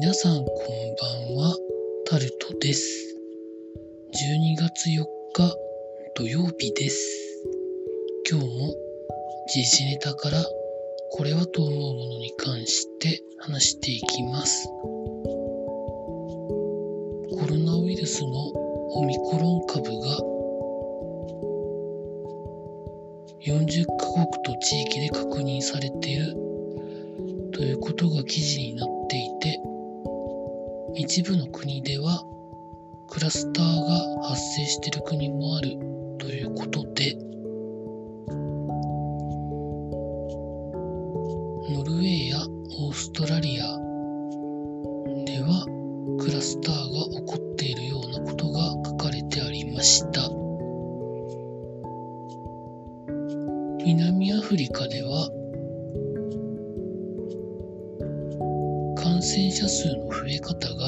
皆さんこんばんは、タルトです。12月4日土曜日です。今日も時事ネタからこれはと思うものに関して話していきます。コロナウイルスのオミクロン株が40カ国と地域で確認されているということが記事になっていて一部の国ではクラスターが発生している国もあるということでノルウェーやオーストラリア感染者数の増え方が、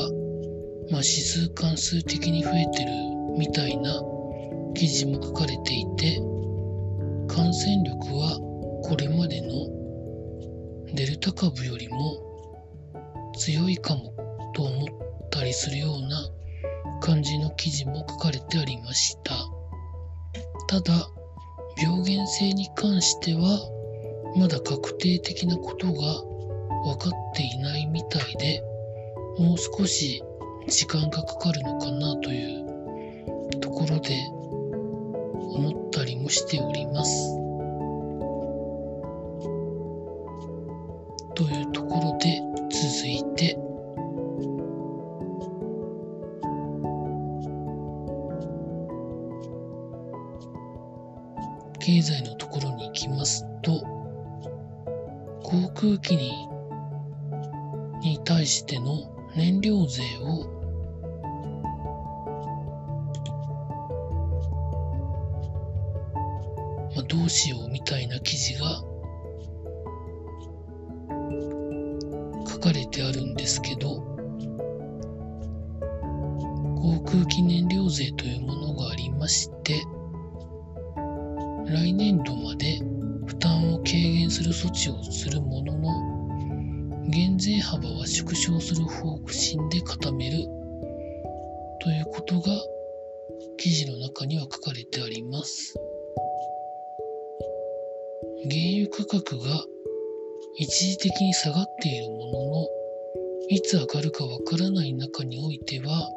まあ、指数関数的に増えてるみたいな記事も書かれていて感染力はこれまでのデルタ株よりも強いかもと思ったりするような感じの記事も書かれてありました。ただ病原性に関してはまだ確定的なことが分かっていないみたいでもう少し時間がかかるのかなというところで思ったりもしております。というところで続いて経済のところに行きますと航空機にに対しての燃料税をまあ、どうしようみたいな記事が書かれてあるんですけど航空機燃料税というものがありまして来年度まで負担を軽減する措置をするものの減税幅は縮小する方針で固めるということが記事の中には書かれてあります。原油価格が一時的に下がっているもののいつ上がるかわからない中においては、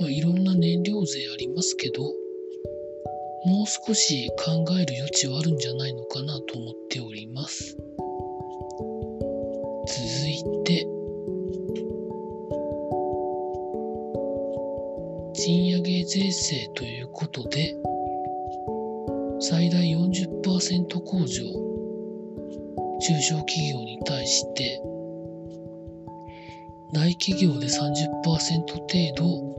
まあ、いろんな燃料税ありますけどもう少し考える余地はあるんじゃないのかなと思っております。続いて、賃上げ税制ということで、最大40%控除、中小企業に対して、大企業で30%程度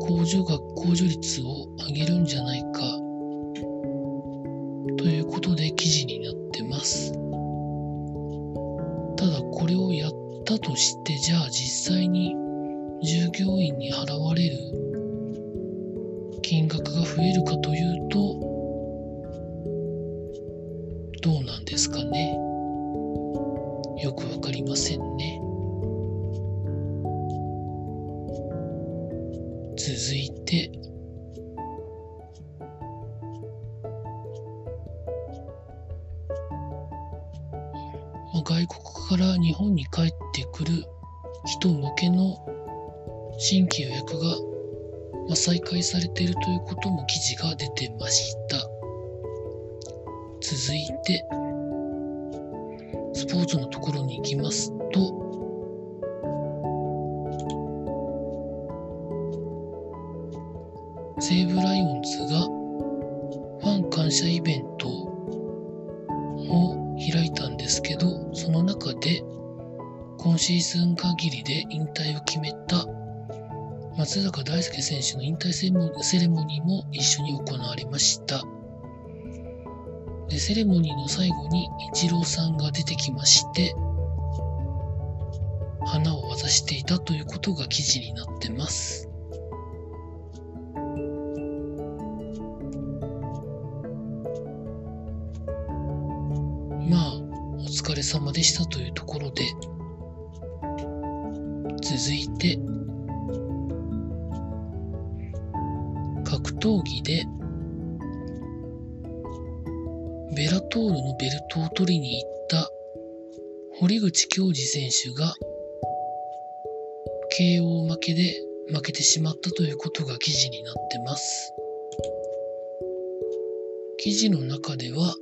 控除額、控除率を上げるんじゃないか。ことで記事になってます。ただこれをやったとして、じゃあ実際に従業員に払われる金額が増えるかというと、どうなんですかね。よくわかりませんね。外国から日本に帰ってくる人向けの新規予約が、ま、再開されているということも記事が出てました。続いて、スポーツのところに行きますと、西武ライオンズがファン感謝イベントを開いたんですけど、中で今シーズン限りで引退を決めた松坂大輔選手の引退セレモニーも一緒に行われました。でセレモニーの最後にイチローさんが出てきまして、花を渡していたということが記事になってます。れ様でしたというところで、続いて、格闘技で、ベラトールのベルトを取りに行った堀口恭司選手が KO 負けで負けてしまったということが記事になってます。記事の中では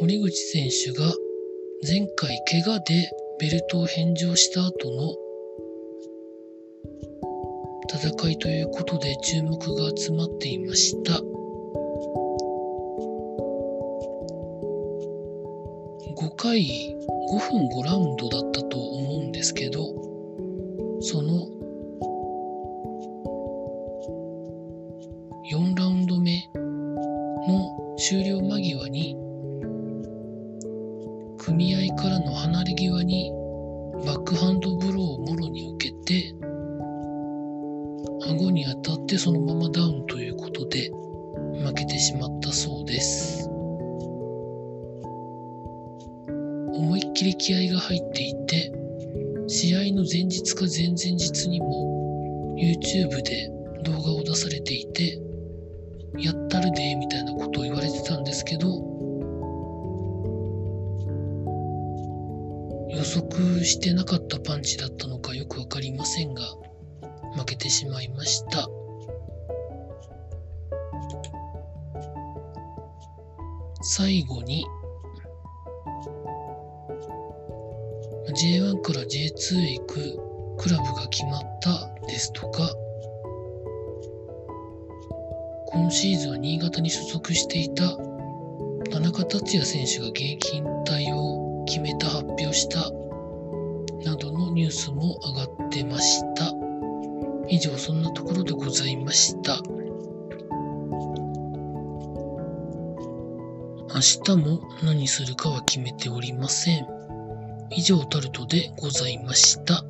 堀口選手が前回怪我でベルトを返上した後の戦いということで注目が集まっていました。5回5分5ラウンドだったと思うんですけどその顎に当たってそのままダウンということで負けてしまったそうです。思いっきり気合が入っていて、試合の前日か前々日にも YouTube で動画を出されていて、やったるでみたいなことを言われてたんですけど、予測してなかったパンチだったのかよくわかりませんが、てしまいました。最後に J1 から J2 へ行くクラブが決まったですとか、今シーズンは新潟に所属していた田中達也選手が現役引退を決めた発表したなどのニュースも上がってました。以上そんなところでございました。明日も何するかは決めておりません。以上タルトでございました。